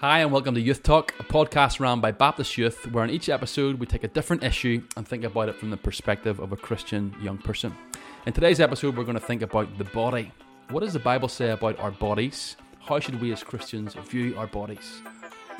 Hi, and welcome to Youth Talk, a podcast run by Baptist Youth, where in each episode we take a different issue and think about it from the perspective of a Christian young person. In today's episode, we're going to think about the body. What does the Bible say about our bodies? How should we as Christians view our bodies?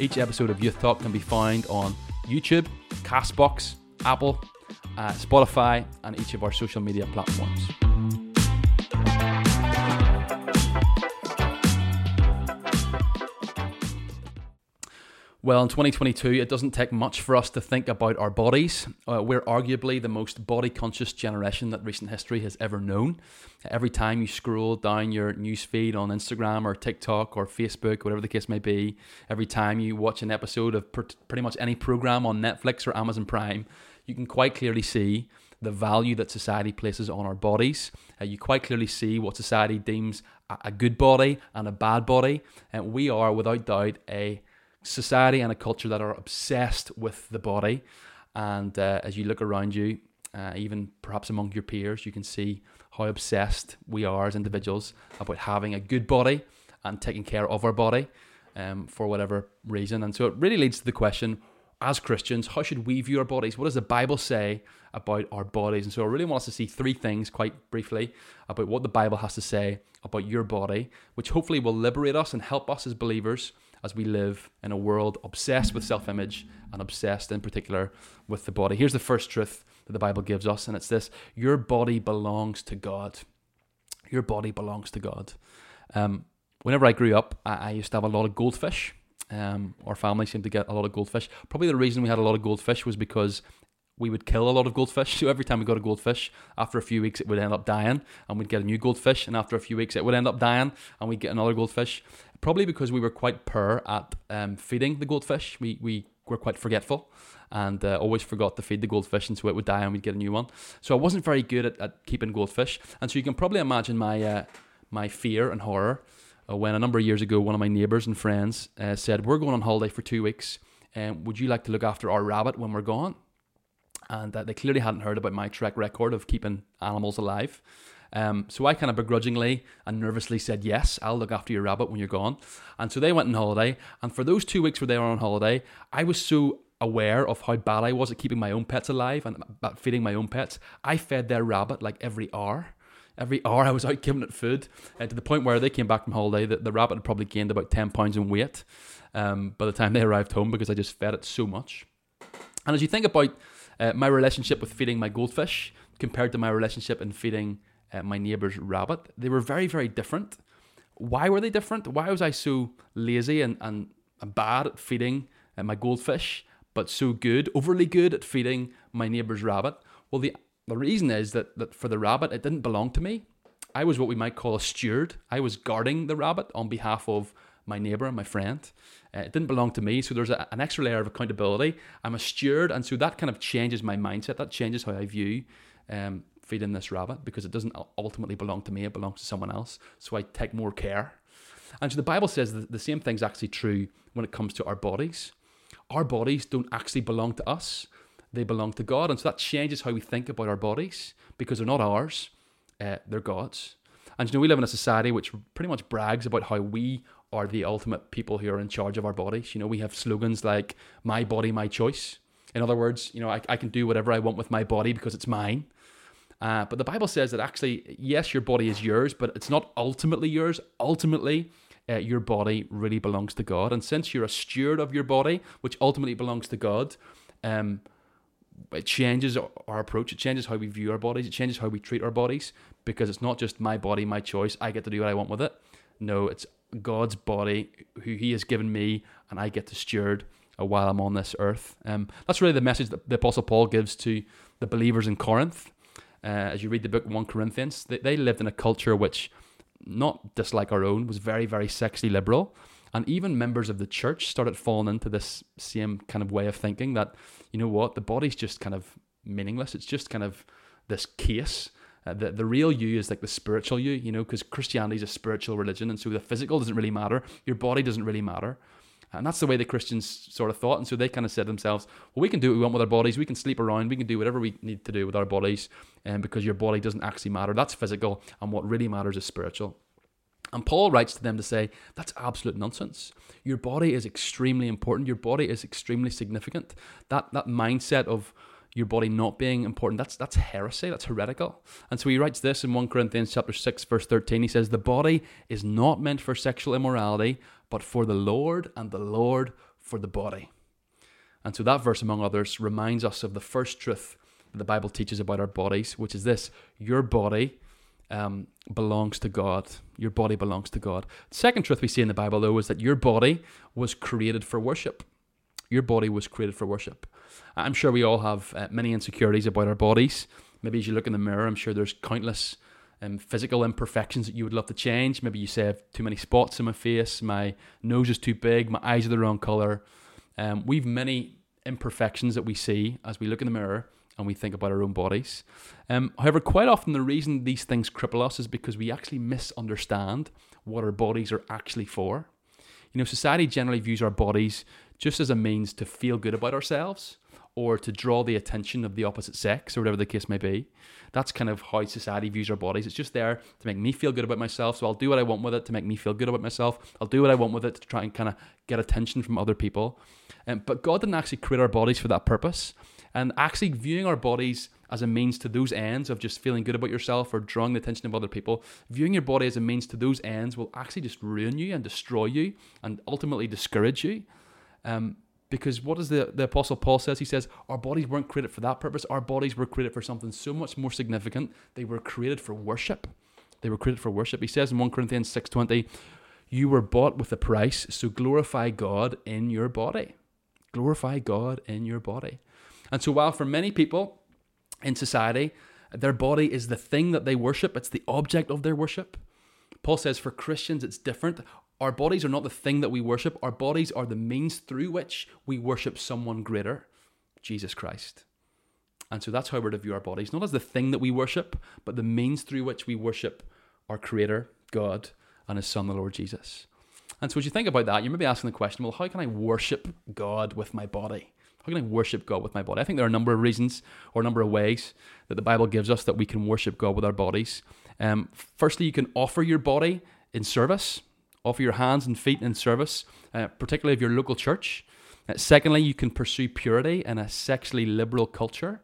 Each episode of Youth Talk can be found on YouTube, Castbox, Apple, uh, Spotify, and each of our social media platforms. Well, in 2022, it doesn't take much for us to think about our bodies. Uh, we're arguably the most body conscious generation that recent history has ever known. Every time you scroll down your newsfeed on Instagram or TikTok or Facebook, whatever the case may be, every time you watch an episode of pretty much any program on Netflix or Amazon Prime, you can quite clearly see the value that society places on our bodies. Uh, you quite clearly see what society deems a, a good body and a bad body. And we are, without doubt, a society and a culture that are obsessed with the body. And uh, as you look around you, uh, even perhaps among your peers, you can see how obsessed we are as individuals about having a good body and taking care of our body um, for whatever reason. And so it really leads to the question as Christians, how should we view our bodies? What does the Bible say about our bodies? And so I really want us to see three things quite briefly about what the Bible has to say about your body, which hopefully will liberate us and help us as believers as we live in a world obsessed with self image and obsessed in particular with the body. Here's the first truth that the Bible gives us, and it's this your body belongs to God. Your body belongs to God. Um, whenever I grew up, I, I, used to have a lot of goldfish. Um, our family seemed to get a lot of goldfish. Probably the reason we had a lot of goldfish was because we would kill a lot of goldfish. So every time we got a goldfish, after a few weeks it would end up dying, and we'd get a new goldfish. And after a few weeks it would end up dying, and we'd get another goldfish probably because we were quite poor at um, feeding the goldfish. We, we were quite forgetful and uh, always forgot to feed the goldfish, and so it would die and we'd get a new one. So I wasn't very good at, at keeping goldfish, and so you can probably imagine my uh, my fear and horror uh, when a number of years ago one of my neighbours and friends uh, said, "We're going on holiday for two weeks, and would you like to look after our rabbit when we're gone?" And uh, they clearly hadn't heard about my track record of keeping animals alive. Um, so I kind of begrudgingly and nervously said, Yes, I'll look after your rabbit when you're gone. And so they went on holiday. And for those two weeks where they were on holiday, I was so aware of how bad I was at keeping my own pets alive and at feeding my own pets. I fed their rabbit like every hour. Every hour I was out giving it food, uh, to the point where they came back from holiday, the, the rabbit had probably gained about 10 pounds in weight um, by the time they arrived home because I just fed it so much. And as you think about uh, my relationship with feeding my goldfish compared to my relationship in feeding uh, my neighbor's rabbit. They were very, very different. Why were they different? Why was I so lazy and, and, and bad at feeding uh, my goldfish, but so good, overly good at feeding my neighbor's rabbit? Well, the, the reason is that, that for the rabbit, it didn't belong to me. I was what we might call a steward. I was guarding the rabbit on behalf of my neighbour and my friend. Uh, it didn't belong to me, so there's a, an extra layer of accountability. I'm a steward, and so that kind of changes my mindset. That changes how I view um, feeding this rabbit because it doesn't ultimately belong to me, it belongs to someone else. So I take more care. And so the Bible says that the same thing's actually true when it comes to our bodies. Our bodies don't actually belong to us, they belong to God. And so that changes how we think about our bodies because they're not ours, uh, they're God's. And you know, we live in a society which pretty much brags about how we are the ultimate people who are in charge of our bodies. You know, we have slogans like, my body, my choice. In other words, you know, I, I can do whatever I want with my body because it's mine. Uh, but the Bible says that actually, yes, your body is yours, but it's not ultimately yours. Ultimately, uh, your body really belongs to God. And since you're a steward of your body, which ultimately belongs to God, um, it changes our approach. It changes how we view our bodies. It changes how we treat our bodies because it's not just my body, my choice. I get to do what I want with it. No, it's God's body, who He has given me, and I get to steward while I'm on this earth. Um, that's really the message that the Apostle Paul gives to the believers in Corinth uh, as you read the book 1 Corinthians, they, they lived in a culture which, not dislike our own, was very, very sexually liberal. And even members of the church started falling into this same kind of way of thinking that, you know what, the body's just kind of meaningless. It's just kind of this case. Uh, the, the real you is like the spiritual you, you know, because Christianity is a spiritual religion. And so the physical doesn't really matter. Your body doesn't really matter. And that's the way the Christians sort of thought. And so they kind of said to themselves, well, we can do what we want with our bodies. We can sleep around. We can do whatever we need to do with our bodies. Um, because your body doesn't actually matter. That's physical. And what really matters is spiritual. And Paul writes to them to say, that's absolute nonsense. Your body is extremely important. Your body is extremely significant. That, that mindset of your body not being important, that's, that's heresy, that's heretical. And so he writes this in 1 Corinthians chapter 6, verse 13. He says, The body is not meant for sexual immorality, but for the Lord, and the Lord for the body. And so that verse, among others, reminds us of the first truth that the Bible teaches about our bodies, which is this your body um, belongs to God. Your body belongs to God. The second truth we see in the Bible, though, is that your body was created for worship. Your body was created for worship. I'm sure we all have uh, many insecurities about our bodies. Maybe as you look in the mirror, I'm sure there's countless um, physical imperfections that you would love to change. Maybe you say I have too many spots in my face, my nose is too big, my eyes are the wrong color. Um, we've many imperfections that we see as we look in the mirror and we think about our own bodies. Um, however, quite often the reason these things cripple us is because we actually misunderstand what our bodies are actually for. You know, society generally views our bodies just as a means to feel good about ourselves or to draw the attention of the opposite sex or whatever the case may be. That's kind of how society views our bodies. It's just there to make me feel good about myself. So I'll do what I want with it to make me feel good about myself. I'll do what I want with it to try and kind of get attention from other people. Um, but God didn't actually create our bodies for that purpose and actually viewing our bodies as a means to those ends of just feeling good about yourself or drawing the attention of other people, viewing your body as a means to those ends will actually just ruin you and destroy you and ultimately discourage you. Um, because what does the, the Apostle Paul says? He says, Our bodies weren't created for that purpose. Our bodies were created for something so much more significant. They were created for worship. They were created for worship. He says in 1 Corinthians 6.20, You were bought with a price, so glorify God in your body. Glorify God in your body. And so, while for many people in society, their body is the thing that they worship, it's the object of their worship. Paul says for Christians, it's different. Our bodies are not the thing that we worship, our bodies are the means through which we worship someone greater, Jesus Christ. And so that's how we're to view our bodies, not as the thing that we worship, but the means through which we worship our Creator, God, and His Son, the Lord Jesus. And so as you think about that, you may be asking the question, well, how can I worship God with my body? How can I worship God with my body? I think there are a number of reasons or a number of ways that the Bible gives us that we can worship God with our bodies. Um, firstly, you can offer your body in service, offer your hands and feet in service, uh, particularly of your local church. Uh, secondly, you can pursue purity in a sexually liberal culture.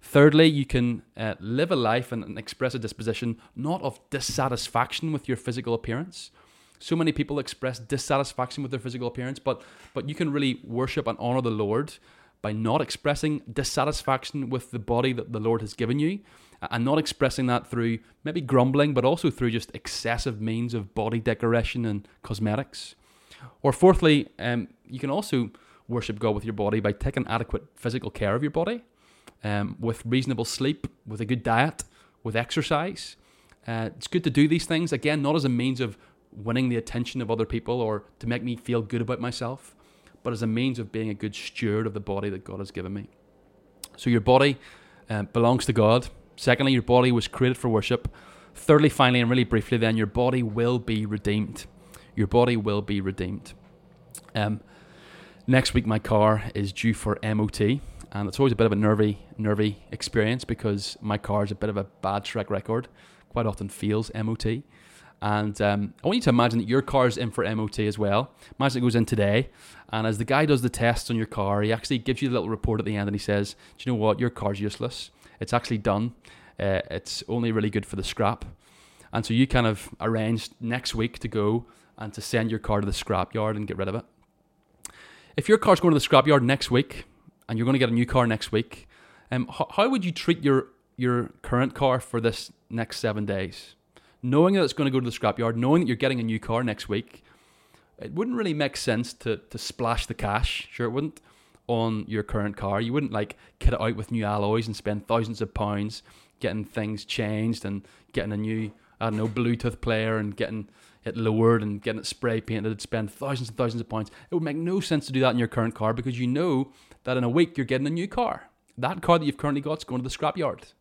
Thirdly, you can uh, live a life and, and express a disposition not of dissatisfaction with your physical appearance, so many people express dissatisfaction with their physical appearance, but but you can really worship and honor the Lord by not expressing dissatisfaction with the body that the Lord has given you and not expressing that through maybe grumbling, but also through just excessive means of body decoration and cosmetics. Or fourthly, um, you can also worship God with your body by taking adequate physical care of your body, um, with reasonable sleep, with a good diet, with exercise. Uh, it's good to do these things again, not as a means of winning the attention of other people or to make me feel good about myself, but as a means of being a good steward of the body that God has given me. So your body uh, belongs to God. Secondly, your body was created for worship. Thirdly, finally, and really briefly, then, your body will be redeemed. Your body will be redeemed. Um, next week, my car is due for MOT, and it's always a bit of a nervy, nervy experience because my car is a bit of a bad track record. Quite often feels MOT. And um, I want you to imagine that your car is in for MOT as well. Imagine it goes in today, and as the guy does the tests on your car, he actually gives you a little report at the end, and he says, "Do you know what? Your car's useless. It's actually done. Uh, it's only really good for the scrap." And so you kind of arrange next week to go and to send your car to the scrap yard and get rid of it. If your car's going to the scrap yard next week, and you're going to get a new car next week, um, how, how would you treat your your current car for this next seven days? Knowing that it's going to go to the scrapyard, knowing that you're getting a new car next week, it wouldn't really make sense to to splash the cash. Sure, it wouldn't on your current car. You wouldn't like kit it out with new alloys and spend thousands of pounds getting things changed and getting a new I don't know Bluetooth player and getting it lowered and getting it spray painted. And spend thousands and thousands of pounds. It would make no sense to do that in your current car because you know that in a week you're getting a new car. That car that you've currently got is going to the scrapyard.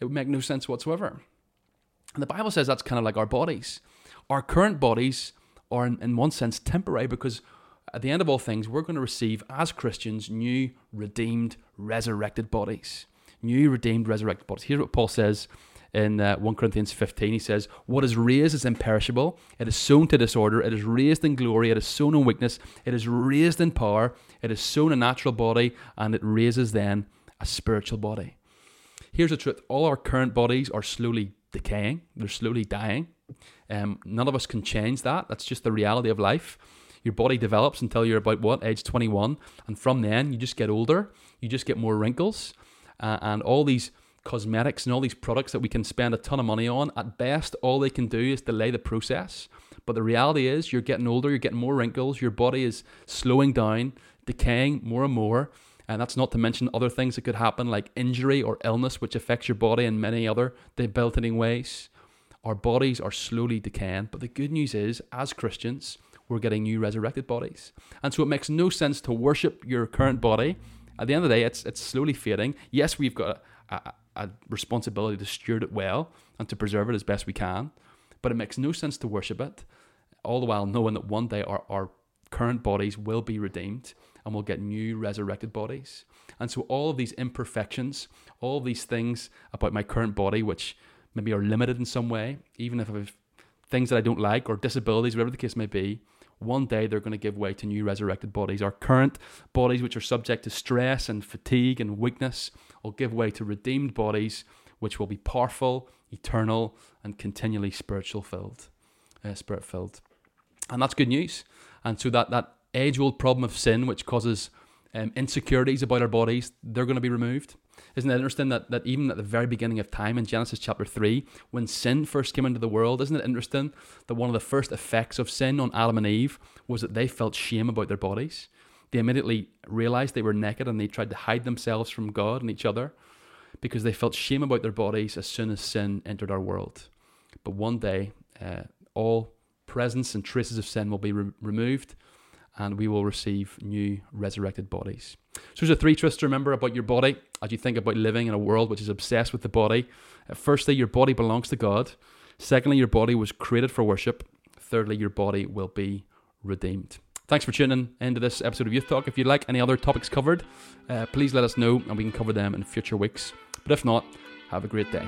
It would make no sense whatsoever. And the Bible says that's kind of like our bodies. Our current bodies are, in, in one sense, temporary because at the end of all things, we're going to receive, as Christians, new, redeemed, resurrected bodies. New, redeemed, resurrected bodies. Here's what Paul says in uh, 1 Corinthians 15. He says, What is raised is imperishable, it is sown to disorder, it is raised in glory, it is sown in weakness, it is raised in power, it is sown a natural body, and it raises then a spiritual body. Here's the truth all our current bodies are slowly decaying, they're slowly dying. Um, none of us can change that. That's just the reality of life. Your body develops until you're about what, age 21. And from then, you just get older, you just get more wrinkles. Uh, and all these cosmetics and all these products that we can spend a ton of money on, at best, all they can do is delay the process. But the reality is, you're getting older, you're getting more wrinkles, your body is slowing down, decaying more and more. And that's not to mention other things that could happen, like injury or illness, which affects your body in many other debilitating ways. Our bodies are slowly decaying. But the good news is, as Christians, we're getting new resurrected bodies. And so it makes no sense to worship your current body. At the end of the day, it's, it's slowly fading. Yes, we've got a, a, a responsibility to steward it well and to preserve it as best we can. But it makes no sense to worship it, all the while knowing that one day our, our current bodies will be redeemed and we'll get new resurrected bodies. And so all of these imperfections, all these things about my current body, which maybe are limited in some way, even if I've things that I don't like or disabilities, whatever the case may be, one day they're going to give way to new resurrected bodies. Our current bodies, which are subject to stress and fatigue and weakness, will give way to redeemed bodies, which will be powerful, eternal, and continually spiritual filled, uh, spirit filled. And that's good news. And so that that age old problem of sin, which causes um, insecurities about our bodies, they're going to be removed. Isn't it interesting that, that even at the very beginning of time in Genesis chapter 3, when sin first came into the world, isn't it interesting that one of the first effects of sin on Adam and Eve was that they felt shame about their bodies? They immediately realized they were naked and they tried to hide themselves from God and each other because they felt shame about their bodies as soon as sin entered our world. But one day, uh, all presence and traces of sin will be re- removed and we will receive new resurrected bodies. So there's a three truths to remember about your body as you think about living in a world which is obsessed with the body. Uh, firstly, your body belongs to God. Secondly, your body was created for worship. Thirdly, your body will be redeemed. Thanks for tuning into this episode of Youth Talk. If you'd like any other topics covered, uh, please let us know and we can cover them in future weeks. But if not, have a great day.